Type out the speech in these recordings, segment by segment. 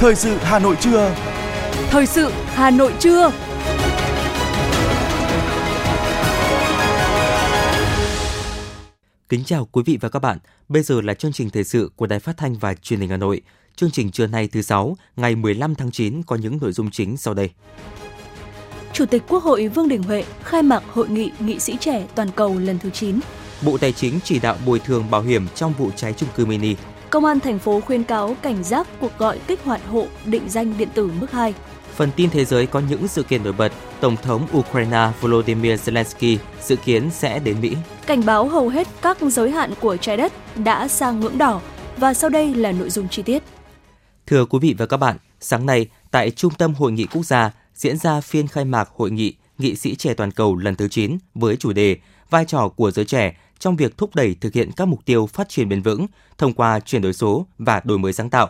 Thời sự Hà Nội trưa. Thời sự Hà Nội trưa. Kính chào quý vị và các bạn. Bây giờ là chương trình thời sự của Đài Phát thanh và Truyền hình Hà Nội. Chương trình trưa nay thứ sáu, ngày 15 tháng 9 có những nội dung chính sau đây. Chủ tịch Quốc hội Vương Đình Huệ khai mạc hội nghị nghị sĩ trẻ toàn cầu lần thứ 9. Bộ Tài chính chỉ đạo bồi thường bảo hiểm trong vụ cháy trung cư mini. Công an thành phố khuyên cáo cảnh giác cuộc gọi kích hoạt hộ định danh điện tử mức 2. Phần tin thế giới có những sự kiện nổi bật. Tổng thống Ukraine Volodymyr Zelensky dự kiến sẽ đến Mỹ. Cảnh báo hầu hết các giới hạn của trái đất đã sang ngưỡng đỏ. Và sau đây là nội dung chi tiết. Thưa quý vị và các bạn, sáng nay tại Trung tâm Hội nghị Quốc gia diễn ra phiên khai mạc Hội nghị Nghị sĩ trẻ toàn cầu lần thứ 9 với chủ đề Vai trò của giới trẻ trong việc thúc đẩy thực hiện các mục tiêu phát triển bền vững thông qua chuyển đổi số và đổi mới sáng tạo.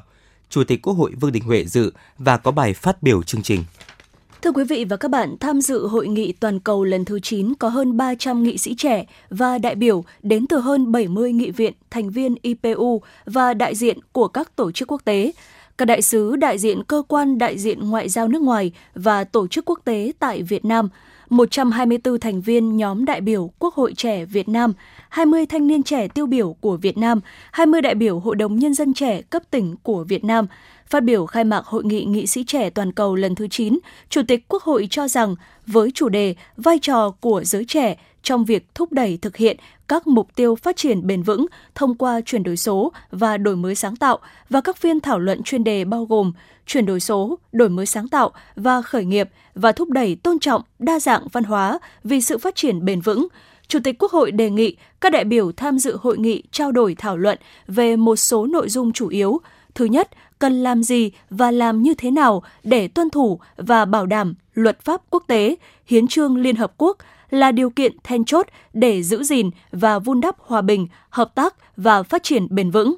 Chủ tịch Quốc hội Vương Đình Huệ dự và có bài phát biểu chương trình. Thưa quý vị và các bạn, tham dự hội nghị toàn cầu lần thứ 9 có hơn 300 nghị sĩ trẻ và đại biểu đến từ hơn 70 nghị viện, thành viên IPU và đại diện của các tổ chức quốc tế. Các đại sứ đại diện cơ quan đại diện ngoại giao nước ngoài và tổ chức quốc tế tại Việt Nam, 124 thành viên nhóm đại biểu Quốc hội trẻ Việt Nam, 20 thanh niên trẻ tiêu biểu của Việt Nam, 20 đại biểu Hội đồng Nhân dân trẻ cấp tỉnh của Việt Nam. Phát biểu khai mạc Hội nghị nghị sĩ trẻ toàn cầu lần thứ 9, Chủ tịch Quốc hội cho rằng với chủ đề vai trò của giới trẻ trong việc thúc đẩy thực hiện các mục tiêu phát triển bền vững thông qua chuyển đổi số và đổi mới sáng tạo và các phiên thảo luận chuyên đề bao gồm chuyển đổi số, đổi mới sáng tạo và khởi nghiệp và thúc đẩy tôn trọng đa dạng văn hóa vì sự phát triển bền vững. Chủ tịch Quốc hội đề nghị các đại biểu tham dự hội nghị trao đổi thảo luận về một số nội dung chủ yếu. Thứ nhất, cần làm gì và làm như thế nào để tuân thủ và bảo đảm luật pháp quốc tế, hiến trương Liên Hợp Quốc là điều kiện then chốt để giữ gìn và vun đắp hòa bình, hợp tác và phát triển bền vững.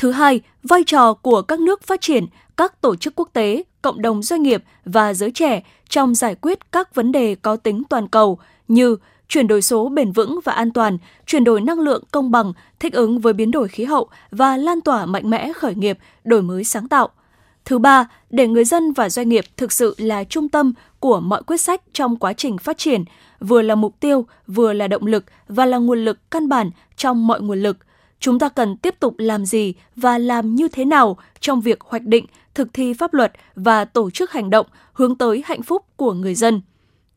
Thứ hai, vai trò của các nước phát triển, các tổ chức quốc tế, cộng đồng doanh nghiệp và giới trẻ trong giải quyết các vấn đề có tính toàn cầu như chuyển đổi số bền vững và an toàn, chuyển đổi năng lượng công bằng, thích ứng với biến đổi khí hậu và lan tỏa mạnh mẽ khởi nghiệp, đổi mới sáng tạo. Thứ ba, để người dân và doanh nghiệp thực sự là trung tâm của mọi quyết sách trong quá trình phát triển, vừa là mục tiêu, vừa là động lực và là nguồn lực căn bản trong mọi nguồn lực. Chúng ta cần tiếp tục làm gì và làm như thế nào trong việc hoạch định, thực thi pháp luật và tổ chức hành động hướng tới hạnh phúc của người dân.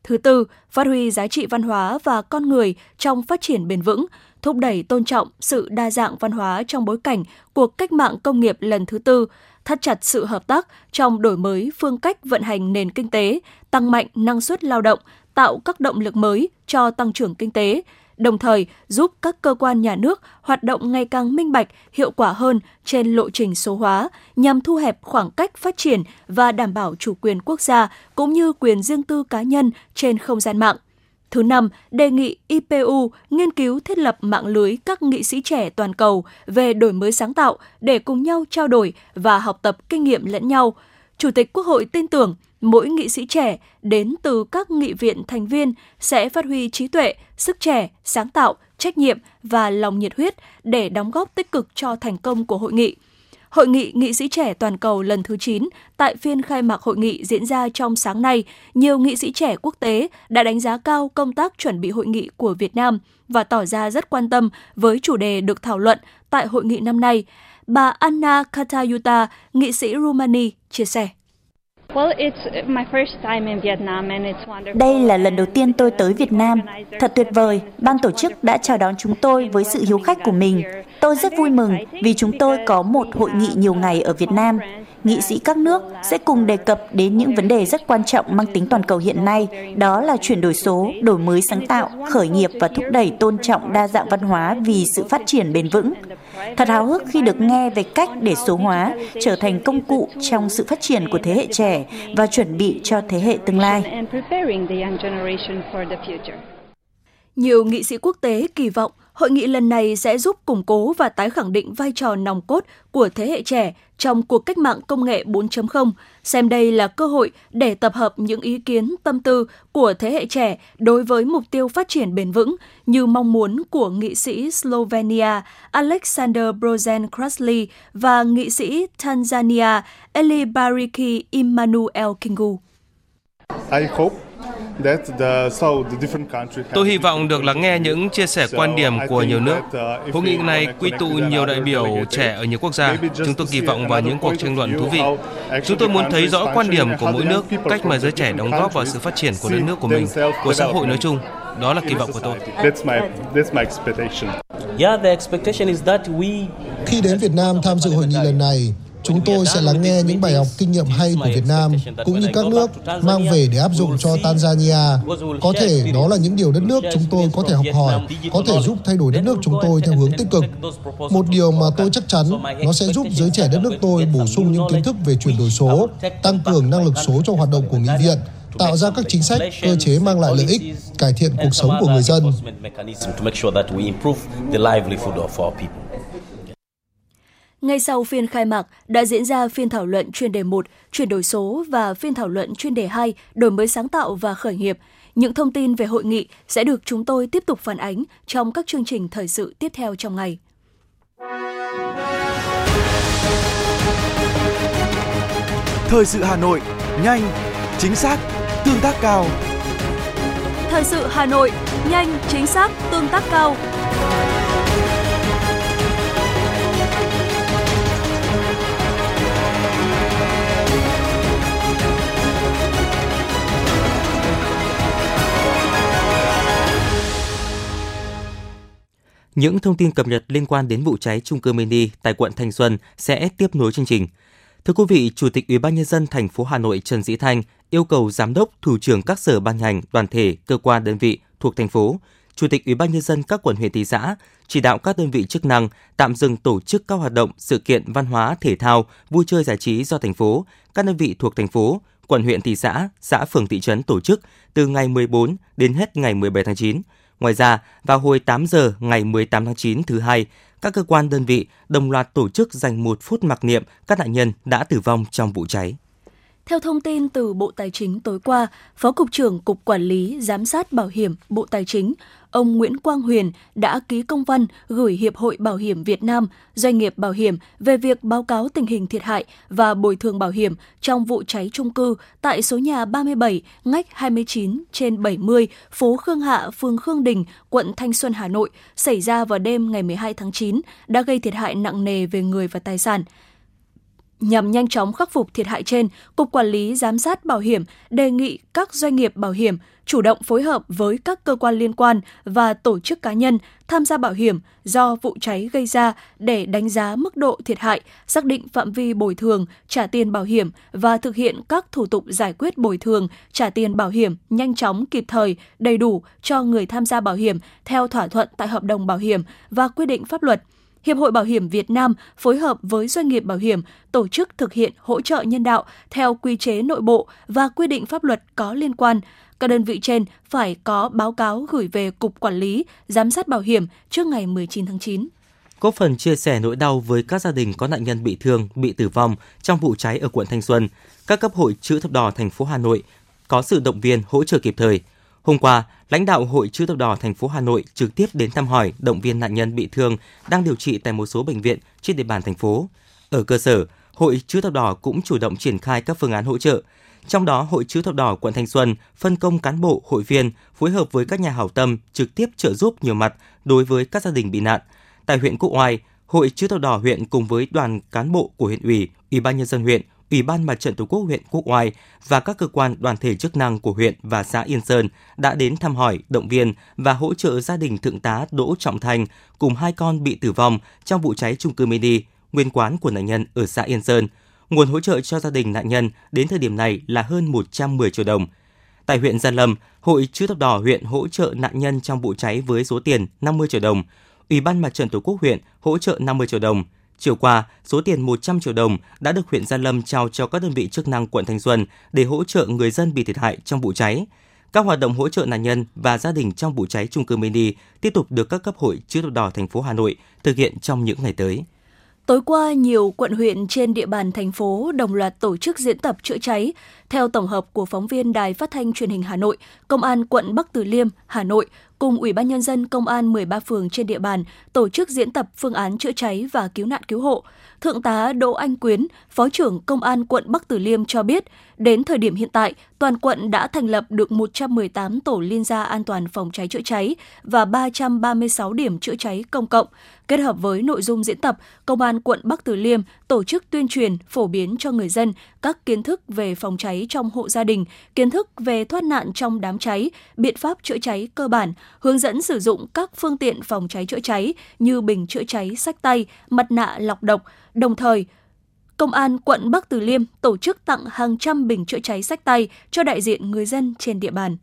Thứ tư, phát huy giá trị văn hóa và con người trong phát triển bền vững, thúc đẩy tôn trọng sự đa dạng văn hóa trong bối cảnh cuộc cách mạng công nghiệp lần thứ tư, thắt chặt sự hợp tác trong đổi mới phương cách vận hành nền kinh tế, tăng mạnh năng suất lao động, tạo các động lực mới cho tăng trưởng kinh tế, đồng thời giúp các cơ quan nhà nước hoạt động ngày càng minh bạch, hiệu quả hơn trên lộ trình số hóa nhằm thu hẹp khoảng cách phát triển và đảm bảo chủ quyền quốc gia cũng như quyền riêng tư cá nhân trên không gian mạng. Thứ năm, đề nghị IPU nghiên cứu thiết lập mạng lưới các nghị sĩ trẻ toàn cầu về đổi mới sáng tạo để cùng nhau trao đổi và học tập kinh nghiệm lẫn nhau. Chủ tịch Quốc hội tin tưởng mỗi nghị sĩ trẻ đến từ các nghị viện thành viên sẽ phát huy trí tuệ, sức trẻ, sáng tạo, trách nhiệm và lòng nhiệt huyết để đóng góp tích cực cho thành công của hội nghị. Hội nghị nghị sĩ trẻ toàn cầu lần thứ 9 tại phiên khai mạc hội nghị diễn ra trong sáng nay, nhiều nghị sĩ trẻ quốc tế đã đánh giá cao công tác chuẩn bị hội nghị của Việt Nam và tỏ ra rất quan tâm với chủ đề được thảo luận tại hội nghị năm nay. Bà Anna Katayuta, nghị sĩ Rumani, chia sẻ. Đây là lần đầu tiên tôi tới Việt Nam. Thật tuyệt vời, ban tổ chức đã chào đón chúng tôi với sự hiếu khách của mình. Tôi rất vui mừng vì chúng tôi có một hội nghị nhiều ngày ở Việt Nam. Nghị sĩ các nước sẽ cùng đề cập đến những vấn đề rất quan trọng mang tính toàn cầu hiện nay, đó là chuyển đổi số, đổi mới sáng tạo, khởi nghiệp và thúc đẩy tôn trọng đa dạng văn hóa vì sự phát triển bền vững. Thật háo hức khi được nghe về cách để số hóa trở thành công cụ trong sự phát triển của thế hệ trẻ và chuẩn bị cho thế hệ tương lai. Nhiều nghị sĩ quốc tế kỳ vọng Hội nghị lần này sẽ giúp củng cố và tái khẳng định vai trò nòng cốt của thế hệ trẻ trong cuộc cách mạng công nghệ 4.0, xem đây là cơ hội để tập hợp những ý kiến tâm tư của thế hệ trẻ đối với mục tiêu phát triển bền vững như mong muốn của nghị sĩ Slovenia Alexander Brozen Krasli và nghị sĩ Tanzania Eli Bariki Immanuel Kingu. I hope Tôi hy vọng được lắng nghe những chia sẻ quan điểm của nhiều nước. uh, Hội nghị này quy tụ nhiều đại biểu trẻ ở nhiều quốc gia. Chúng tôi kỳ vọng vào những cuộc tranh luận thú vị. Chúng tôi muốn thấy rõ quan điểm của mỗi nước, cách mà giới trẻ đóng góp vào sự phát triển của đất nước của mình, của xã hội nói chung. Đó là kỳ vọng của tôi. Khi đến Việt Nam tham dự hội nghị lần này, Chúng tôi sẽ lắng nghe những bài học kinh nghiệm hay của Việt Nam cũng như các nước mang về để áp dụng cho Tanzania. Có thể đó là những điều đất nước chúng tôi có thể học hỏi, có thể giúp thay đổi đất nước chúng tôi theo hướng tích cực. Một điều mà tôi chắc chắn nó sẽ giúp giới trẻ đất nước tôi bổ sung những kiến thức về chuyển đổi số, tăng cường năng lực số trong hoạt động của nghị viện, tạo ra các chính sách, cơ chế mang lại lợi ích, cải thiện cuộc sống của người dân. Ngay sau phiên khai mạc đã diễn ra phiên thảo luận chuyên đề 1, chuyển đổi số và phiên thảo luận chuyên đề 2, đổi mới sáng tạo và khởi nghiệp. Những thông tin về hội nghị sẽ được chúng tôi tiếp tục phản ánh trong các chương trình thời sự tiếp theo trong ngày. Thời sự Hà Nội, nhanh, chính xác, tương tác cao. Thời sự Hà Nội, nhanh, chính xác, tương tác cao. Những thông tin cập nhật liên quan đến vụ cháy trung cư mini tại quận Thanh Xuân sẽ tiếp nối chương trình. Thưa quý vị, Chủ tịch Ủy ban nhân dân thành phố Hà Nội Trần Dĩ Thanh yêu cầu giám đốc, thủ trưởng các sở ban ngành, đoàn thể, cơ quan đơn vị thuộc thành phố, Chủ tịch Ủy ban nhân dân các quận huyện thị xã chỉ đạo các đơn vị chức năng tạm dừng tổ chức các hoạt động, sự kiện văn hóa, thể thao, vui chơi giải trí do thành phố, các đơn vị thuộc thành phố, quận huyện thị xã, xã phường thị trấn tổ chức từ ngày 14 đến hết ngày 17 tháng 9 Ngoài ra, vào hồi 8 giờ ngày 18 tháng 9 thứ hai, các cơ quan đơn vị đồng loạt tổ chức dành một phút mặc niệm các nạn nhân đã tử vong trong vụ cháy. Theo thông tin từ Bộ Tài chính tối qua, Phó Cục trưởng Cục Quản lý Giám sát Bảo hiểm Bộ Tài chính, ông Nguyễn Quang Huyền đã ký công văn gửi Hiệp hội Bảo hiểm Việt Nam, doanh nghiệp bảo hiểm về việc báo cáo tình hình thiệt hại và bồi thường bảo hiểm trong vụ cháy trung cư tại số nhà 37 ngách 29 trên 70 phố Khương Hạ, phường Khương Đình, quận Thanh Xuân, Hà Nội xảy ra vào đêm ngày 12 tháng 9 đã gây thiệt hại nặng nề về người và tài sản. Nhằm nhanh chóng khắc phục thiệt hại trên, Cục Quản lý Giám sát Bảo hiểm đề nghị các doanh nghiệp bảo hiểm chủ động phối hợp với các cơ quan liên quan và tổ chức cá nhân tham gia bảo hiểm do vụ cháy gây ra để đánh giá mức độ thiệt hại, xác định phạm vi bồi thường, trả tiền bảo hiểm và thực hiện các thủ tục giải quyết bồi thường, trả tiền bảo hiểm nhanh chóng, kịp thời, đầy đủ cho người tham gia bảo hiểm theo thỏa thuận tại hợp đồng bảo hiểm và quy định pháp luật – Hiệp hội Bảo hiểm Việt Nam phối hợp với doanh nghiệp bảo hiểm tổ chức thực hiện hỗ trợ nhân đạo theo quy chế nội bộ và quy định pháp luật có liên quan. Các đơn vị trên phải có báo cáo gửi về Cục Quản lý, Giám sát Bảo hiểm trước ngày 19 tháng 9 góp phần chia sẻ nỗi đau với các gia đình có nạn nhân bị thương, bị tử vong trong vụ cháy ở quận Thanh Xuân. Các cấp hội chữ thập đỏ thành phố Hà Nội có sự động viên hỗ trợ kịp thời. Hôm qua, lãnh đạo Hội chữ thập đỏ thành phố Hà Nội trực tiếp đến thăm hỏi, động viên nạn nhân bị thương đang điều trị tại một số bệnh viện trên địa bàn thành phố. Ở cơ sở, Hội chữ thập đỏ cũng chủ động triển khai các phương án hỗ trợ. Trong đó, Hội chữ thập đỏ quận Thanh Xuân phân công cán bộ, hội viên phối hợp với các nhà hảo tâm trực tiếp trợ giúp nhiều mặt đối với các gia đình bị nạn. Tại huyện Quốc Oai, Hội chữ thập đỏ huyện cùng với đoàn cán bộ của huyện ủy, ủy ban nhân dân huyện Ủy ban Mặt trận Tổ quốc huyện Quốc Oai và các cơ quan đoàn thể chức năng của huyện và xã Yên Sơn đã đến thăm hỏi, động viên và hỗ trợ gia đình thượng tá Đỗ Trọng Thành cùng hai con bị tử vong trong vụ cháy trung cư mini nguyên quán của nạn nhân ở xã Yên Sơn. Nguồn hỗ trợ cho gia đình nạn nhân đến thời điểm này là hơn 110 triệu đồng. Tại huyện Gia Lâm, Hội chữ thập đỏ huyện hỗ trợ nạn nhân trong vụ cháy với số tiền 50 triệu đồng. Ủy ban Mặt trận Tổ quốc huyện hỗ trợ 50 triệu đồng. Chiều qua, số tiền 100 triệu đồng đã được huyện Gia Lâm trao cho các đơn vị chức năng quận Thanh Xuân để hỗ trợ người dân bị thiệt hại trong vụ cháy. Các hoạt động hỗ trợ nạn nhân và gia đình trong vụ cháy trung cư mini tiếp tục được các cấp hội chữ thập đỏ thành phố Hà Nội thực hiện trong những ngày tới. Tối qua, nhiều quận huyện trên địa bàn thành phố đồng loạt tổ chức diễn tập chữa cháy. Theo tổng hợp của phóng viên Đài Phát thanh Truyền hình Hà Nội, Công an quận Bắc Từ Liêm, Hà Nội cùng Ủy ban Nhân dân Công an 13 phường trên địa bàn tổ chức diễn tập phương án chữa cháy và cứu nạn cứu hộ. Thượng tá Đỗ Anh Quyến, Phó trưởng Công an quận Bắc Từ Liêm cho biết, đến thời điểm hiện tại, toàn quận đã thành lập được 118 tổ liên gia an toàn phòng cháy chữa cháy và 336 điểm chữa cháy công cộng. Kết hợp với nội dung diễn tập, Công an quận Bắc Từ Liêm tổ chức tuyên truyền, phổ biến cho người dân các kiến thức về phòng cháy trong hộ gia đình, kiến thức về thoát nạn trong đám cháy, biện pháp chữa cháy cơ bản, hướng dẫn sử dụng các phương tiện phòng cháy chữa cháy như bình chữa cháy sách tay, mặt nạ lọc độc, đồng thời Công an quận Bắc Từ Liêm tổ chức tặng hàng trăm bình chữa cháy sách tay cho đại diện người dân trên địa bàn.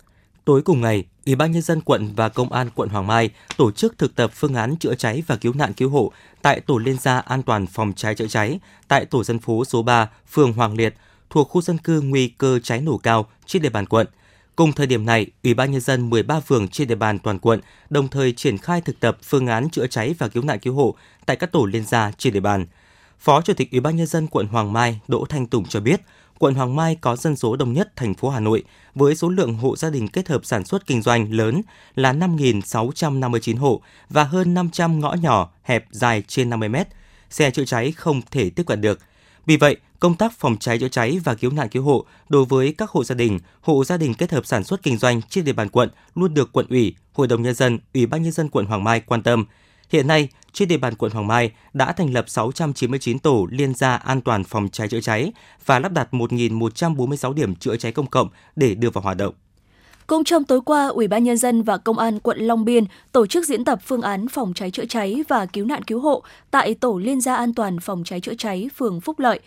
Tối cùng ngày, Ủy ban nhân dân quận và Công an quận Hoàng Mai tổ chức thực tập phương án chữa cháy và cứu nạn cứu hộ tại tổ liên gia an toàn phòng cháy chữa cháy tại tổ dân phố số 3, phường Hoàng Liệt, thuộc khu dân cư nguy cơ cháy nổ cao trên địa bàn quận. Cùng thời điểm này, Ủy ban nhân dân 13 phường trên địa bàn toàn quận đồng thời triển khai thực tập phương án chữa cháy và cứu nạn cứu hộ tại các tổ liên gia trên địa bàn. Phó Chủ tịch Ủy ban nhân dân quận Hoàng Mai Đỗ Thanh Tùng cho biết, quận Hoàng Mai có dân số đông nhất thành phố Hà Nội với số lượng hộ gia đình kết hợp sản xuất kinh doanh lớn là 5.659 hộ và hơn 500 ngõ nhỏ hẹp dài trên 50 mét. Xe chữa cháy không thể tiếp cận được. Vì vậy, công tác phòng cháy chữa cháy và cứu nạn cứu hộ đối với các hộ gia đình, hộ gia đình kết hợp sản xuất kinh doanh trên địa bàn quận luôn được quận ủy, Hội đồng nhân dân, Ủy ban nhân dân quận Hoàng Mai quan tâm. Hiện nay, trên địa bàn quận Hoàng Mai đã thành lập 699 tổ liên gia an toàn phòng cháy chữa cháy và lắp đặt 1.146 điểm chữa cháy công cộng để đưa vào hoạt động. Cũng trong tối qua, Ủy ban nhân dân và Công an quận Long Biên tổ chức diễn tập phương án phòng cháy chữa cháy và cứu nạn cứu hộ tại tổ liên gia an toàn phòng cháy chữa cháy phường Phúc Lợi.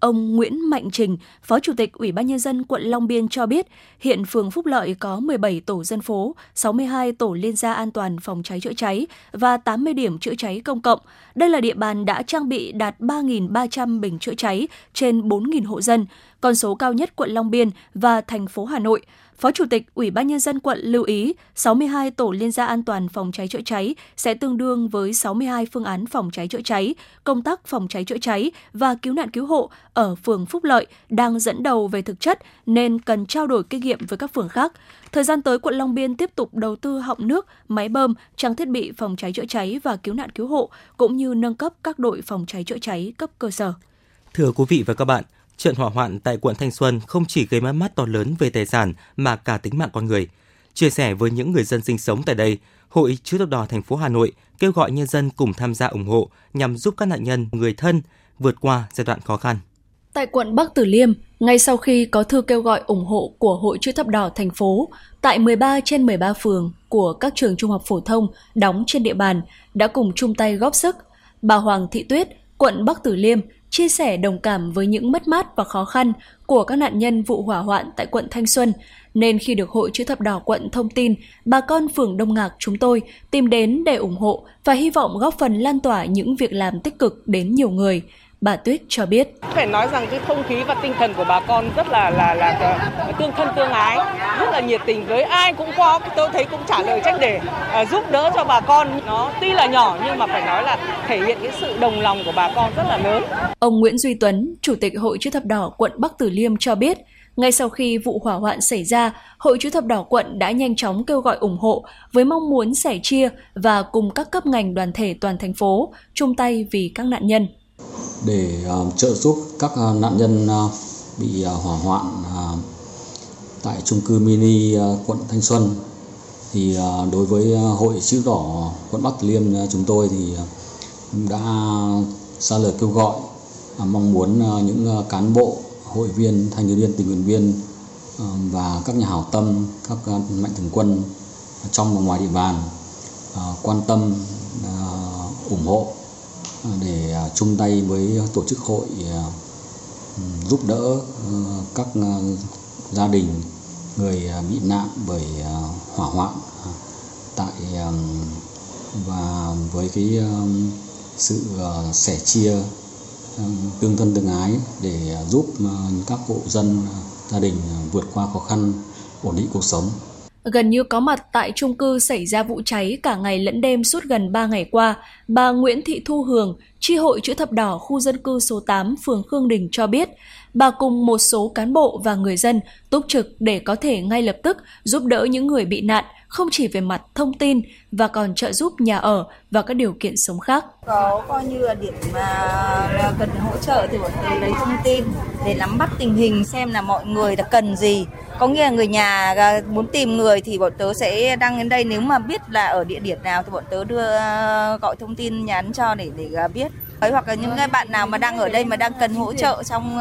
Ông Nguyễn Mạnh Trình, Phó Chủ tịch Ủy ban Nhân dân quận Long Biên cho biết, hiện phường Phúc Lợi có 17 tổ dân phố, 62 tổ liên gia an toàn phòng cháy chữa cháy và 80 điểm chữa cháy công cộng. Đây là địa bàn đã trang bị đạt 3.300 bình chữa cháy trên 4.000 hộ dân, con số cao nhất quận Long Biên và thành phố Hà Nội – Phó Chủ tịch Ủy ban Nhân dân quận lưu ý 62 tổ liên gia an toàn phòng cháy chữa cháy sẽ tương đương với 62 phương án phòng cháy chữa cháy, công tác phòng cháy chữa cháy và cứu nạn cứu hộ ở phường Phúc Lợi đang dẫn đầu về thực chất nên cần trao đổi kinh nghiệm với các phường khác. Thời gian tới, quận Long Biên tiếp tục đầu tư họng nước, máy bơm, trang thiết bị phòng cháy chữa cháy và cứu nạn cứu hộ cũng như nâng cấp các đội phòng cháy chữa cháy cấp cơ sở. Thưa quý vị và các bạn, Trận hỏa hoạn tại quận Thanh Xuân không chỉ gây mất mát to lớn về tài sản mà cả tính mạng con người. Chia sẻ với những người dân sinh sống tại đây, Hội Chữ thập đỏ thành phố Hà Nội kêu gọi nhân dân cùng tham gia ủng hộ nhằm giúp các nạn nhân, người thân vượt qua giai đoạn khó khăn. Tại quận Bắc Từ Liêm, ngay sau khi có thư kêu gọi ủng hộ của Hội Chữ thập đỏ thành phố, tại 13 trên 13 phường của các trường trung học phổ thông đóng trên địa bàn đã cùng chung tay góp sức. Bà Hoàng Thị Tuyết, quận Bắc Từ Liêm chia sẻ đồng cảm với những mất mát và khó khăn của các nạn nhân vụ hỏa hoạn tại quận Thanh Xuân, nên khi được Hội Chữ Thập Đỏ quận thông tin, bà con phường Đông Ngạc chúng tôi tìm đến để ủng hộ và hy vọng góp phần lan tỏa những việc làm tích cực đến nhiều người. Bà Tuyết cho biết. Phải nói rằng cái không khí và tinh thần của bà con rất là là là tương thân tương ái, rất là nhiệt tình với ai cũng có tôi thấy cũng trả lời trách để uh, giúp đỡ cho bà con. Nó tuy là nhỏ nhưng mà phải nói là thể hiện cái sự đồng lòng của bà con rất là lớn. Ông Nguyễn Duy Tuấn, Chủ tịch Hội Chữ thập đỏ quận Bắc Từ Liêm cho biết, ngay sau khi vụ hỏa hoạn xảy ra, Hội Chữ thập đỏ quận đã nhanh chóng kêu gọi ủng hộ với mong muốn sẻ chia và cùng các cấp ngành đoàn thể toàn thành phố chung tay vì các nạn nhân để uh, trợ giúp các uh, nạn nhân uh, bị uh, hỏa hoạn uh, tại chung cư mini uh, quận Thanh Xuân. Thì uh, đối với uh, hội chữ đỏ quận Bắc Từ Liêm uh, chúng tôi thì uh, đã ra lời kêu gọi uh, mong muốn uh, những uh, cán bộ hội viên thanh thiếu niên tình nguyện viên uh, và các nhà hảo tâm các uh, mạnh thường quân trong và ngoài địa bàn uh, quan tâm uh, ủng hộ. À, để à, chung tay với tổ chức hội à, giúp đỡ các gia đình người bị nạn bởi hỏa hoạn tại và với cái sự sẻ chia tương thân tương ái để giúp các hộ dân gia đình vượt qua khó khăn, ổn định cuộc sống gần như có mặt tại trung cư xảy ra vụ cháy cả ngày lẫn đêm suốt gần 3 ngày qua, bà Nguyễn Thị Thu Hường, Tri hội chữ thập đỏ khu dân cư số 8 phường Khương Đình cho biết, bà cùng một số cán bộ và người dân túc trực để có thể ngay lập tức giúp đỡ những người bị nạn, không chỉ về mặt thông tin và còn trợ giúp nhà ở và các điều kiện sống khác. Có coi như là điểm mà cần hỗ trợ thì bọn tôi lấy thông tin để nắm bắt tình hình xem là mọi người đã cần gì. Có nghĩa là người nhà à, muốn tìm người thì bọn tớ sẽ đăng đến đây nếu mà biết là ở địa điểm nào thì bọn tớ đưa à, gọi thông tin nhắn cho để để à, biết ấy Hoặc là những cái bạn nào mà đang ở đây mà đang cần hỗ trợ trong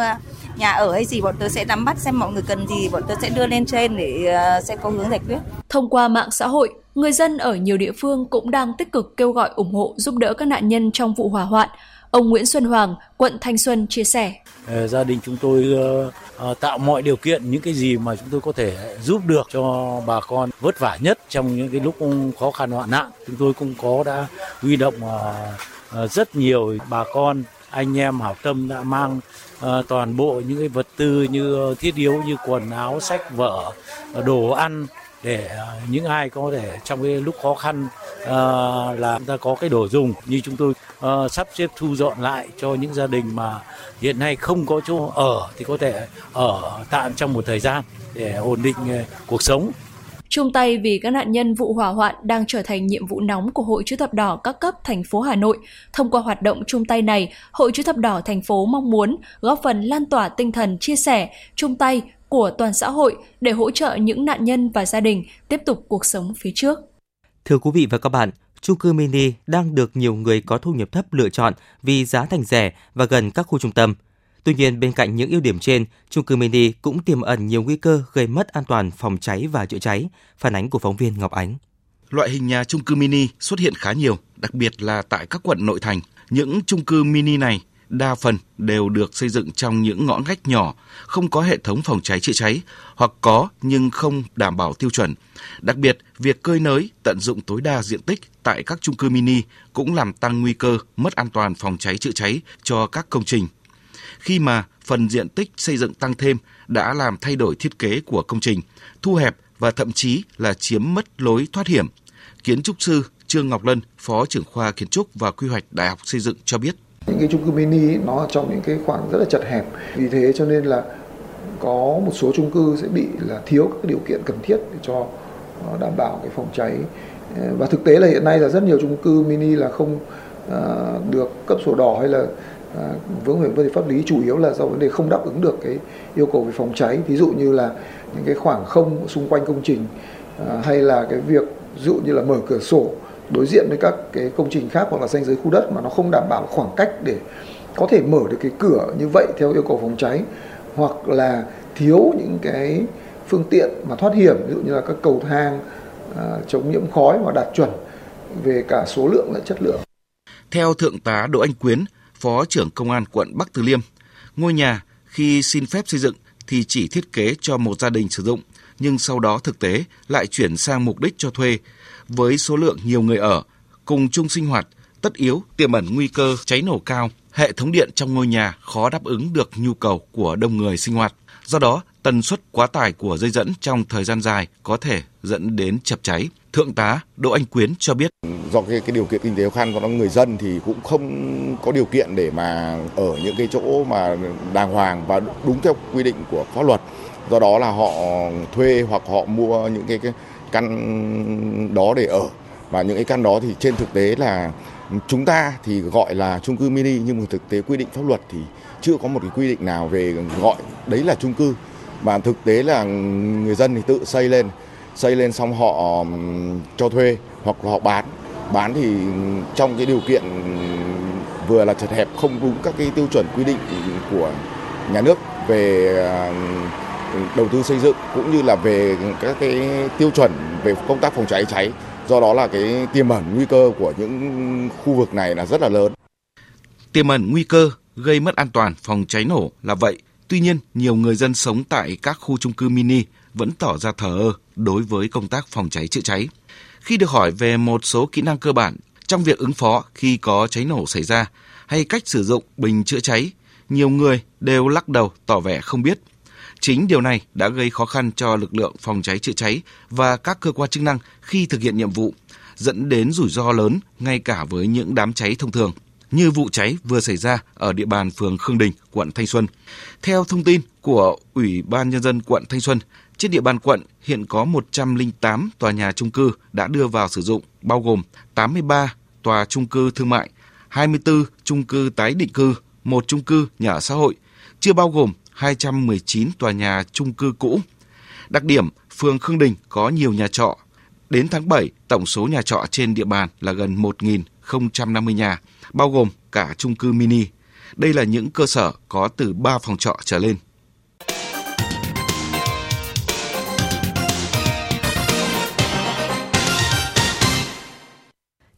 nhà ở hay gì bọn tớ sẽ nắm bắt xem mọi người cần gì bọn tớ sẽ đưa lên trên để sẽ có hướng giải quyết. Thông qua mạng xã hội, người dân ở nhiều địa phương cũng đang tích cực kêu gọi ủng hộ giúp đỡ các nạn nhân trong vụ hỏa hoạn. Ông Nguyễn Xuân Hoàng, quận Thanh Xuân chia sẻ. Ờ, gia đình chúng tôi ờ, ờ, tạo mọi điều kiện những cái gì mà chúng tôi có thể giúp được cho bà con vất vả nhất trong những cái lúc khó khăn hoạn nạn. Chúng tôi cũng có đã huy động rất nhiều bà con anh em hảo tâm đã mang toàn bộ những cái vật tư như thiết yếu như quần áo sách vở đồ ăn để à, những ai có thể trong cái lúc khó khăn uh, là chúng ta có cái đồ dùng như chúng tôi uh, sắp xếp thu dọn lại cho những gia đình mà hiện nay không có chỗ ở thì có thể ở tạm trong một thời gian để ổn định uh, cuộc sống Chung tay vì các nạn nhân vụ hỏa hoạn đang trở thành nhiệm vụ nóng của Hội chữ thập đỏ các cấp thành phố Hà Nội. Thông qua hoạt động chung tay này, Hội chữ thập đỏ thành phố mong muốn góp phần lan tỏa tinh thần chia sẻ, chung tay của toàn xã hội để hỗ trợ những nạn nhân và gia đình tiếp tục cuộc sống phía trước. Thưa quý vị và các bạn, chung cư mini đang được nhiều người có thu nhập thấp lựa chọn vì giá thành rẻ và gần các khu trung tâm. Tuy nhiên, bên cạnh những ưu điểm trên, chung cư mini cũng tiềm ẩn nhiều nguy cơ gây mất an toàn phòng cháy và chữa cháy. Phản ánh của phóng viên Ngọc Ánh. Loại hình nhà chung cư mini xuất hiện khá nhiều, đặc biệt là tại các quận nội thành. Những chung cư mini này đa phần đều được xây dựng trong những ngõ ngách nhỏ, không có hệ thống phòng cháy chữa cháy hoặc có nhưng không đảm bảo tiêu chuẩn. Đặc biệt, việc cơi nới tận dụng tối đa diện tích tại các chung cư mini cũng làm tăng nguy cơ mất an toàn phòng cháy chữa cháy cho các công trình. Khi mà phần diện tích xây dựng tăng thêm đã làm thay đổi thiết kế của công trình, thu hẹp và thậm chí là chiếm mất lối thoát hiểm. Kiến trúc sư Trương Ngọc Lân, Phó trưởng khoa Kiến trúc và Quy hoạch Đại học Xây dựng cho biết những cái chung cư mini ấy, nó trong những cái khoảng rất là chật hẹp. Vì thế cho nên là có một số chung cư sẽ bị là thiếu các điều kiện cần thiết để cho đảm bảo cái phòng cháy. Ờ, và thực tế là hiện nay là rất nhiều chung cư mini là không uh, được cấp sổ đỏ hay là uh, vướng về vấn đề pháp lý chủ yếu là do vấn đề không đáp ứng được cái yêu cầu về phòng cháy. Ví dụ như là những cái khoảng không xung quanh công trình uh, hay là cái việc ví dụ như là mở cửa sổ đối diện với các cái công trình khác hoặc là danh giới khu đất mà nó không đảm bảo khoảng cách để có thể mở được cái cửa như vậy theo yêu cầu phòng cháy hoặc là thiếu những cái phương tiện mà thoát hiểm ví dụ như là các cầu thang à, chống nhiễm khói và đạt chuẩn về cả số lượng lẫn chất lượng. Theo thượng tá Đỗ Anh Quyến, phó trưởng công an quận Bắc Từ Liêm, ngôi nhà khi xin phép xây dựng thì chỉ thiết kế cho một gia đình sử dụng, nhưng sau đó thực tế lại chuyển sang mục đích cho thuê với số lượng nhiều người ở, cùng chung sinh hoạt, tất yếu tiềm ẩn nguy cơ cháy nổ cao. Hệ thống điện trong ngôi nhà khó đáp ứng được nhu cầu của đông người sinh hoạt. Do đó, tần suất quá tải của dây dẫn trong thời gian dài có thể dẫn đến chập cháy. Thượng tá Đỗ Anh Quyến cho biết. Do cái, cái điều kiện kinh tế khó khăn của người dân thì cũng không có điều kiện để mà ở những cái chỗ mà đàng hoàng và đúng theo quy định của pháp luật. Do đó là họ thuê hoặc họ mua những cái, cái căn đó để ở. Và những cái căn đó thì trên thực tế là chúng ta thì gọi là chung cư mini nhưng mà thực tế quy định pháp luật thì chưa có một cái quy định nào về gọi đấy là chung cư. Mà thực tế là người dân thì tự xây lên xây lên xong họ cho thuê hoặc là họ bán. Bán thì trong cái điều kiện vừa là chật hẹp không đúng các cái tiêu chuẩn quy định của nhà nước về đầu tư xây dựng cũng như là về các cái tiêu chuẩn về công tác phòng cháy cháy. Do đó là cái tiềm ẩn nguy cơ của những khu vực này là rất là lớn. Tiềm ẩn nguy cơ gây mất an toàn phòng cháy nổ là vậy. Tuy nhiên, nhiều người dân sống tại các khu trung cư mini vẫn tỏ ra thờ ơ đối với công tác phòng cháy chữa cháy. Khi được hỏi về một số kỹ năng cơ bản trong việc ứng phó khi có cháy nổ xảy ra hay cách sử dụng bình chữa cháy, nhiều người đều lắc đầu tỏ vẻ không biết Chính điều này đã gây khó khăn cho lực lượng phòng cháy chữa cháy và các cơ quan chức năng khi thực hiện nhiệm vụ, dẫn đến rủi ro lớn ngay cả với những đám cháy thông thường như vụ cháy vừa xảy ra ở địa bàn phường Khương Đình, quận Thanh Xuân. Theo thông tin của Ủy ban Nhân dân quận Thanh Xuân, trên địa bàn quận hiện có 108 tòa nhà trung cư đã đưa vào sử dụng, bao gồm 83 tòa trung cư thương mại, 24 trung cư tái định cư, một trung cư nhà ở xã hội, chưa bao gồm 219 tòa nhà chung cư cũ. Đặc điểm, phường Khương Đình có nhiều nhà trọ. Đến tháng 7, tổng số nhà trọ trên địa bàn là gần 1.050 nhà, bao gồm cả chung cư mini. Đây là những cơ sở có từ 3 phòng trọ trở lên.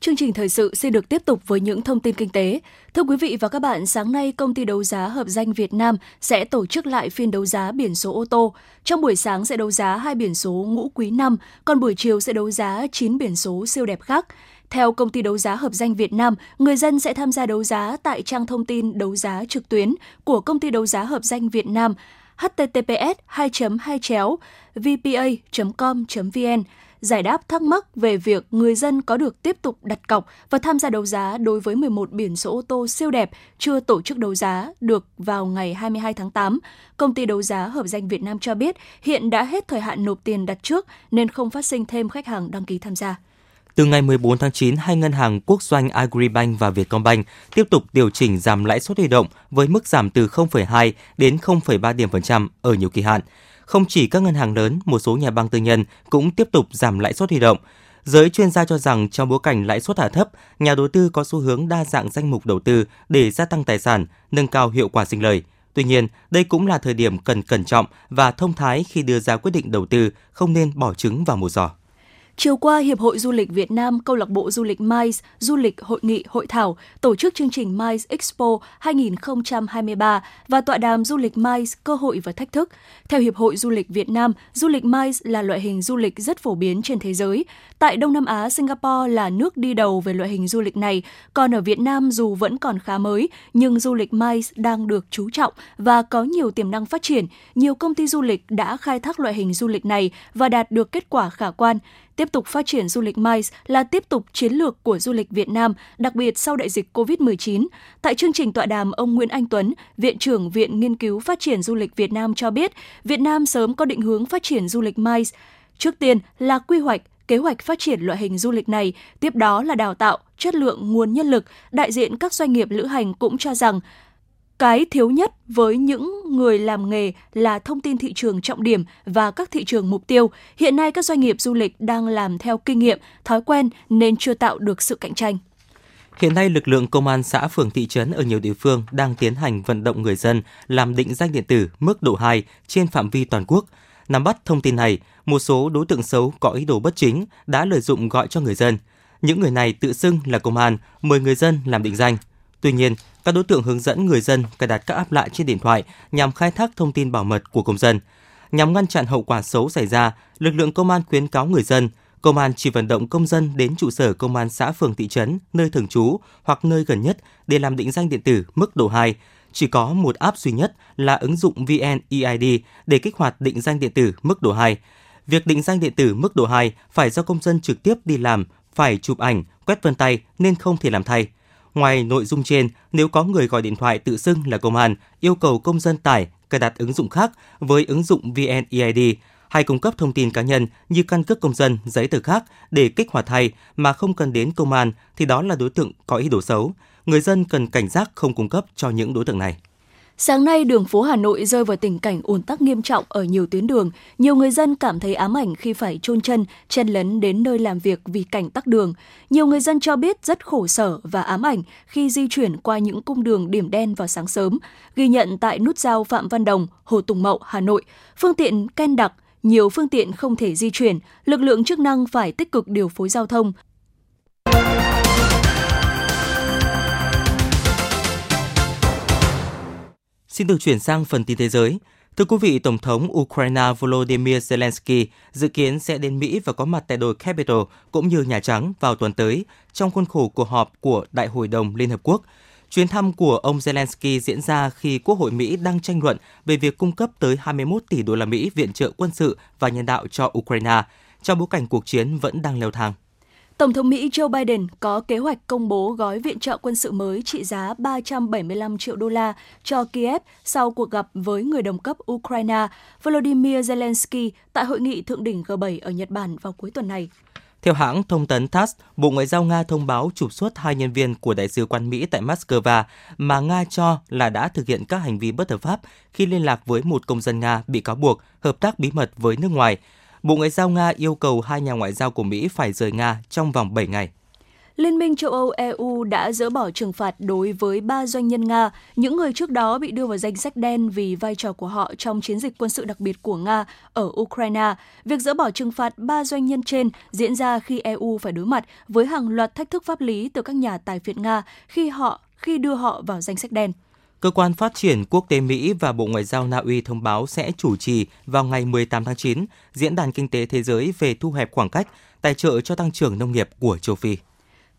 Chương trình thời sự sẽ được tiếp tục với những thông tin kinh tế. Thưa quý vị và các bạn, sáng nay công ty đấu giá hợp danh Việt Nam sẽ tổ chức lại phiên đấu giá biển số ô tô. Trong buổi sáng sẽ đấu giá hai biển số ngũ quý năm, còn buổi chiều sẽ đấu giá 9 biển số siêu đẹp khác. Theo công ty đấu giá hợp danh Việt Nam, người dân sẽ tham gia đấu giá tại trang thông tin đấu giá trực tuyến của công ty đấu giá hợp danh Việt Nam https 2 2 vpa com vn giải đáp thắc mắc về việc người dân có được tiếp tục đặt cọc và tham gia đấu giá đối với 11 biển số ô tô siêu đẹp chưa tổ chức đấu giá được vào ngày 22 tháng 8. Công ty đấu giá hợp danh Việt Nam cho biết hiện đã hết thời hạn nộp tiền đặt trước nên không phát sinh thêm khách hàng đăng ký tham gia. Từ ngày 14 tháng 9, hai ngân hàng quốc doanh Agribank và Vietcombank tiếp tục điều chỉnh giảm lãi suất huy động với mức giảm từ 0,2 đến 0,3 điểm phần trăm ở nhiều kỳ hạn. Không chỉ các ngân hàng lớn, một số nhà băng tư nhân cũng tiếp tục giảm lãi suất huy động. Giới chuyên gia cho rằng trong bối cảnh lãi suất hạ thấp, nhà đầu tư có xu hướng đa dạng danh mục đầu tư để gia tăng tài sản, nâng cao hiệu quả sinh lời. Tuy nhiên, đây cũng là thời điểm cần cẩn trọng và thông thái khi đưa ra quyết định đầu tư, không nên bỏ trứng vào một giỏ. Chiều qua, Hiệp hội Du lịch Việt Nam, Câu lạc bộ Du lịch MICE, Du lịch Hội nghị Hội thảo tổ chức chương trình MICE Expo 2023 và tọa đàm Du lịch MICE cơ hội và thách thức. Theo Hiệp hội Du lịch Việt Nam, du lịch MICE là loại hình du lịch rất phổ biến trên thế giới. Tại Đông Nam Á, Singapore là nước đi đầu về loại hình du lịch này, còn ở Việt Nam dù vẫn còn khá mới, nhưng du lịch MICE đang được chú trọng và có nhiều tiềm năng phát triển. Nhiều công ty du lịch đã khai thác loại hình du lịch này và đạt được kết quả khả quan. Tiếp tục phát triển du lịch MICE là tiếp tục chiến lược của du lịch Việt Nam, đặc biệt sau đại dịch COVID-19. Tại chương trình tọa đàm, ông Nguyễn Anh Tuấn, Viện trưởng Viện Nghiên cứu Phát triển Du lịch Việt Nam cho biết, Việt Nam sớm có định hướng phát triển du lịch MICE. Trước tiên là quy hoạch, kế hoạch phát triển loại hình du lịch này, tiếp đó là đào tạo, chất lượng nguồn nhân lực. Đại diện các doanh nghiệp lữ hành cũng cho rằng cái thiếu nhất với những người làm nghề là thông tin thị trường trọng điểm và các thị trường mục tiêu. Hiện nay các doanh nghiệp du lịch đang làm theo kinh nghiệm, thói quen nên chưa tạo được sự cạnh tranh. Hiện nay, lực lượng công an xã phường thị trấn ở nhiều địa phương đang tiến hành vận động người dân làm định danh điện tử mức độ 2 trên phạm vi toàn quốc. Nắm bắt thông tin này, một số đối tượng xấu có ý đồ bất chính đã lợi dụng gọi cho người dân. Những người này tự xưng là công an, mời người dân làm định danh. Tuy nhiên, các đối tượng hướng dẫn người dân cài đặt các app lại trên điện thoại nhằm khai thác thông tin bảo mật của công dân. Nhằm ngăn chặn hậu quả xấu xảy ra, lực lượng công an khuyến cáo người dân, công an chỉ vận động công dân đến trụ sở công an xã phường thị trấn, nơi thường trú hoặc nơi gần nhất để làm định danh điện tử mức độ 2. Chỉ có một app duy nhất là ứng dụng VNEID để kích hoạt định danh điện tử mức độ 2. Việc định danh điện tử mức độ 2 phải do công dân trực tiếp đi làm, phải chụp ảnh, quét vân tay nên không thể làm thay. Ngoài nội dung trên, nếu có người gọi điện thoại tự xưng là công an, yêu cầu công dân tải, cài đặt ứng dụng khác với ứng dụng VNEID hay cung cấp thông tin cá nhân như căn cước công dân, giấy tờ khác để kích hoạt thay mà không cần đến công an thì đó là đối tượng có ý đồ xấu. Người dân cần cảnh giác không cung cấp cho những đối tượng này. Sáng nay, đường phố Hà Nội rơi vào tình cảnh ùn tắc nghiêm trọng ở nhiều tuyến đường. Nhiều người dân cảm thấy ám ảnh khi phải chôn chân, chen lấn đến nơi làm việc vì cảnh tắc đường. Nhiều người dân cho biết rất khổ sở và ám ảnh khi di chuyển qua những cung đường điểm đen vào sáng sớm. Ghi nhận tại nút giao Phạm Văn Đồng, Hồ Tùng Mậu, Hà Nội, phương tiện ken đặc, nhiều phương tiện không thể di chuyển, lực lượng chức năng phải tích cực điều phối giao thông, Xin được chuyển sang phần tin thế giới. Thưa quý vị, Tổng thống Ukraine Volodymyr Zelensky dự kiến sẽ đến Mỹ và có mặt tại đồi Capitol cũng như Nhà Trắng vào tuần tới trong khuôn khổ cuộc họp của Đại hội đồng Liên Hợp Quốc. Chuyến thăm của ông Zelensky diễn ra khi Quốc hội Mỹ đang tranh luận về việc cung cấp tới 21 tỷ đô la Mỹ viện trợ quân sự và nhân đạo cho Ukraine trong bối cảnh cuộc chiến vẫn đang leo thang. Tổng thống Mỹ Joe Biden có kế hoạch công bố gói viện trợ quân sự mới trị giá 375 triệu đô la cho Kiev sau cuộc gặp với người đồng cấp Ukraine Volodymyr Zelensky tại hội nghị thượng đỉnh G7 ở Nhật Bản vào cuối tuần này. Theo hãng thông tấn TASS, Bộ Ngoại giao Nga thông báo trục xuất hai nhân viên của Đại sứ quán Mỹ tại Moscow mà Nga cho là đã thực hiện các hành vi bất hợp pháp khi liên lạc với một công dân Nga bị cáo buộc hợp tác bí mật với nước ngoài. Bộ Ngoại giao Nga yêu cầu hai nhà ngoại giao của Mỹ phải rời Nga trong vòng 7 ngày. Liên minh châu Âu EU đã dỡ bỏ trừng phạt đối với ba doanh nhân Nga, những người trước đó bị đưa vào danh sách đen vì vai trò của họ trong chiến dịch quân sự đặc biệt của Nga ở Ukraine. Việc dỡ bỏ trừng phạt ba doanh nhân trên diễn ra khi EU phải đối mặt với hàng loạt thách thức pháp lý từ các nhà tài phiệt Nga khi họ khi đưa họ vào danh sách đen. Cơ quan Phát triển Quốc tế Mỹ và Bộ Ngoại giao Na Uy thông báo sẽ chủ trì vào ngày 18 tháng 9 Diễn đàn Kinh tế Thế giới về thu hẹp khoảng cách, tài trợ cho tăng trưởng nông nghiệp của châu Phi.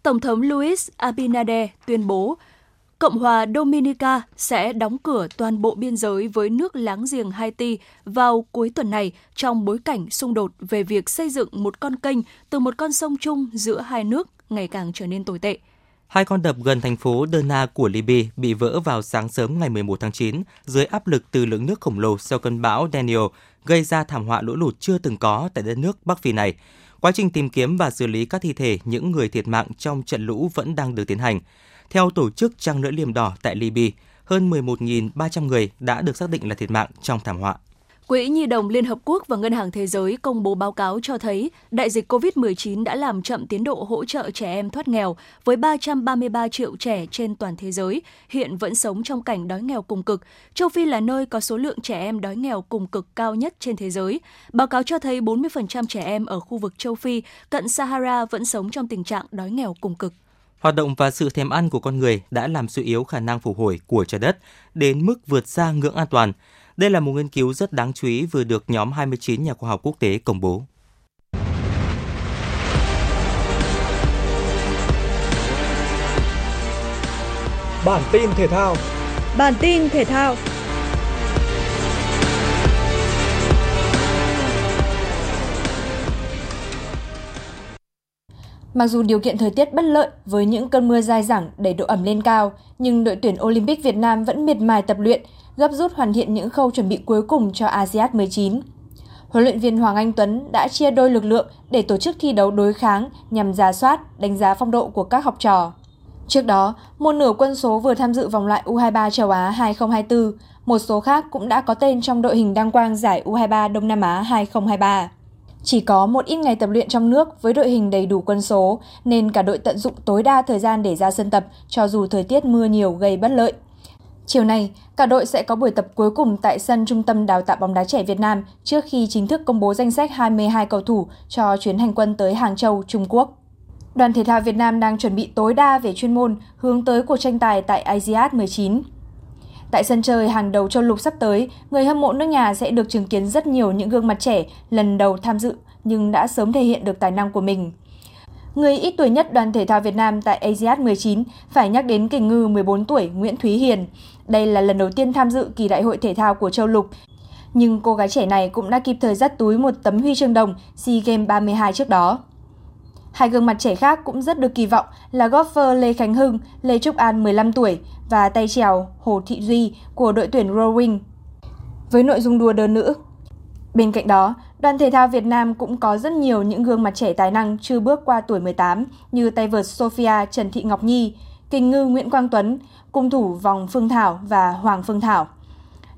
Tổng thống Luis Abinader tuyên bố Cộng hòa Dominica sẽ đóng cửa toàn bộ biên giới với nước láng giềng Haiti vào cuối tuần này trong bối cảnh xung đột về việc xây dựng một con kênh từ một con sông chung giữa hai nước ngày càng trở nên tồi tệ. Hai con đập gần thành phố Derna của Libya bị vỡ vào sáng sớm ngày 11 tháng 9 dưới áp lực từ lượng nước khổng lồ sau cơn bão Daniel, gây ra thảm họa lũ lụt chưa từng có tại đất nước Bắc Phi này. Quá trình tìm kiếm và xử lý các thi thể những người thiệt mạng trong trận lũ vẫn đang được tiến hành. Theo tổ chức Trăng lưỡi liềm đỏ tại Libya, hơn 11.300 người đã được xác định là thiệt mạng trong thảm họa. Quỹ Nhi đồng Liên Hợp Quốc và Ngân hàng Thế giới công bố báo cáo cho thấy đại dịch COVID-19 đã làm chậm tiến độ hỗ trợ trẻ em thoát nghèo với 333 triệu trẻ trên toàn thế giới, hiện vẫn sống trong cảnh đói nghèo cùng cực. Châu Phi là nơi có số lượng trẻ em đói nghèo cùng cực cao nhất trên thế giới. Báo cáo cho thấy 40% trẻ em ở khu vực châu Phi cận Sahara vẫn sống trong tình trạng đói nghèo cùng cực. Hoạt động và sự thèm ăn của con người đã làm suy yếu khả năng phục hồi của trái đất đến mức vượt xa ngưỡng an toàn. Đây là một nghiên cứu rất đáng chú ý vừa được nhóm 29 nhà khoa học quốc tế công bố. Bản tin thể thao Bản tin thể thao Mặc dù điều kiện thời tiết bất lợi với những cơn mưa dài dẳng đẩy độ ẩm lên cao, nhưng đội tuyển Olympic Việt Nam vẫn miệt mài tập luyện, gấp rút hoàn thiện những khâu chuẩn bị cuối cùng cho ASEAN 19. Huấn luyện viên Hoàng Anh Tuấn đã chia đôi lực lượng để tổ chức thi đấu đối kháng nhằm giả soát, đánh giá phong độ của các học trò. Trước đó, một nửa quân số vừa tham dự vòng loại U23 châu Á 2024, một số khác cũng đã có tên trong đội hình đăng quang giải U23 Đông Nam Á 2023. Chỉ có một ít ngày tập luyện trong nước với đội hình đầy đủ quân số, nên cả đội tận dụng tối đa thời gian để ra sân tập cho dù thời tiết mưa nhiều gây bất lợi. Chiều nay, cả đội sẽ có buổi tập cuối cùng tại sân Trung tâm Đào tạo bóng đá trẻ Việt Nam trước khi chính thức công bố danh sách 22 cầu thủ cho chuyến hành quân tới Hàng Châu, Trung Quốc. Đoàn thể thao Việt Nam đang chuẩn bị tối đa về chuyên môn hướng tới cuộc tranh tài tại ASEAN 19. Tại sân chơi hàng đầu châu lục sắp tới, người hâm mộ nước nhà sẽ được chứng kiến rất nhiều những gương mặt trẻ lần đầu tham dự nhưng đã sớm thể hiện được tài năng của mình. Người ít tuổi nhất đoàn thể thao Việt Nam tại ASEAN 19 phải nhắc đến kình ngư 14 tuổi Nguyễn Thúy Hiền. Đây là lần đầu tiên tham dự kỳ đại hội thể thao của châu lục. Nhưng cô gái trẻ này cũng đã kịp thời dắt túi một tấm huy chương đồng SEA Games 32 trước đó. Hai gương mặt trẻ khác cũng rất được kỳ vọng là golfer Lê Khánh Hưng, Lê Trúc An 15 tuổi và tay trèo Hồ Thị Duy của đội tuyển rowing. Với nội dung đua đơn nữ, Bên cạnh đó, đoàn thể thao Việt Nam cũng có rất nhiều những gương mặt trẻ tài năng chưa bước qua tuổi 18 như tay vợt Sophia Trần Thị Ngọc Nhi, kình ngư Nguyễn Quang Tuấn, cung thủ vòng Phương Thảo và Hoàng Phương Thảo.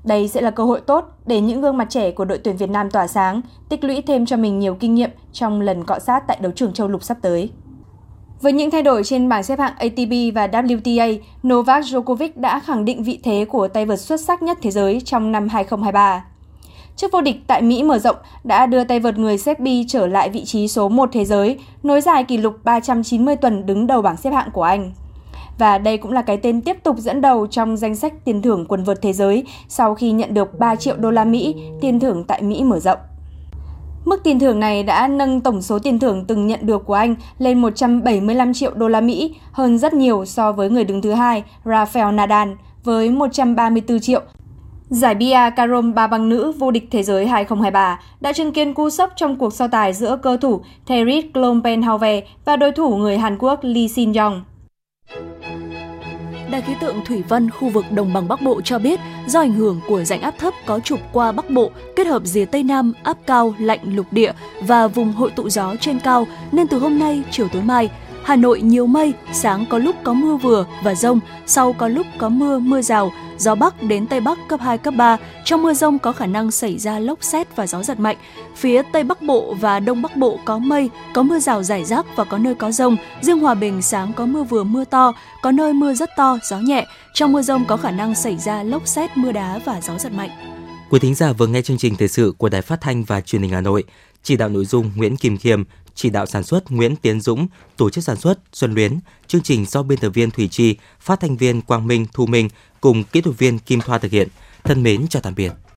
Đây sẽ là cơ hội tốt để những gương mặt trẻ của đội tuyển Việt Nam tỏa sáng, tích lũy thêm cho mình nhiều kinh nghiệm trong lần cọ sát tại đấu trường châu lục sắp tới. Với những thay đổi trên bảng xếp hạng ATP và WTA, Novak Djokovic đã khẳng định vị thế của tay vợt xuất sắc nhất thế giới trong năm 2023. Chức vô địch tại Mỹ mở rộng đã đưa tay vợt người Serbia trở lại vị trí số 1 thế giới, nối dài kỷ lục 390 tuần đứng đầu bảng xếp hạng của Anh. Và đây cũng là cái tên tiếp tục dẫn đầu trong danh sách tiền thưởng quần vợt thế giới sau khi nhận được 3 triệu đô la Mỹ tiền thưởng tại Mỹ mở rộng. Mức tiền thưởng này đã nâng tổng số tiền thưởng từng nhận được của anh lên 175 triệu đô la Mỹ, hơn rất nhiều so với người đứng thứ hai, Rafael Nadal, với 134 triệu. Giải bia Carom ba băng nữ vô địch thế giới 2023 đã chứng kiến cú sốc trong cuộc so tài giữa cơ thủ Thierry Klompenhauer và đối thủ người Hàn Quốc Lee Sin Yong. Đài khí tượng Thủy văn khu vực Đồng bằng Bắc Bộ cho biết, do ảnh hưởng của rãnh áp thấp có trục qua Bắc Bộ, kết hợp rìa Tây Nam áp cao lạnh lục địa và vùng hội tụ gió trên cao, nên từ hôm nay chiều tối mai, Hà Nội nhiều mây, sáng có lúc có mưa vừa và rông, sau có lúc có mưa, mưa rào, gió Bắc đến Tây Bắc cấp 2, cấp 3. Trong mưa rông có khả năng xảy ra lốc xét và gió giật mạnh. Phía Tây Bắc Bộ và Đông Bắc Bộ có mây, có mưa rào rải rác và có nơi có rông. Riêng Hòa Bình sáng có mưa vừa mưa to, có nơi mưa rất to, gió nhẹ. Trong mưa rông có khả năng xảy ra lốc xét, mưa đá và gió giật mạnh. Quý thính giả vừa nghe chương trình thời sự của Đài Phát thanh và Truyền hình Hà Nội. Chỉ đạo nội dung Nguyễn Kim Khiêm, chỉ đạo sản xuất Nguyễn Tiến Dũng, tổ chức sản xuất Xuân Luyến, chương trình do biên tập viên Thủy Chi, phát thanh viên Quang Minh, Thu Minh cùng kỹ thuật viên Kim Thoa thực hiện. Thân mến chào tạm biệt.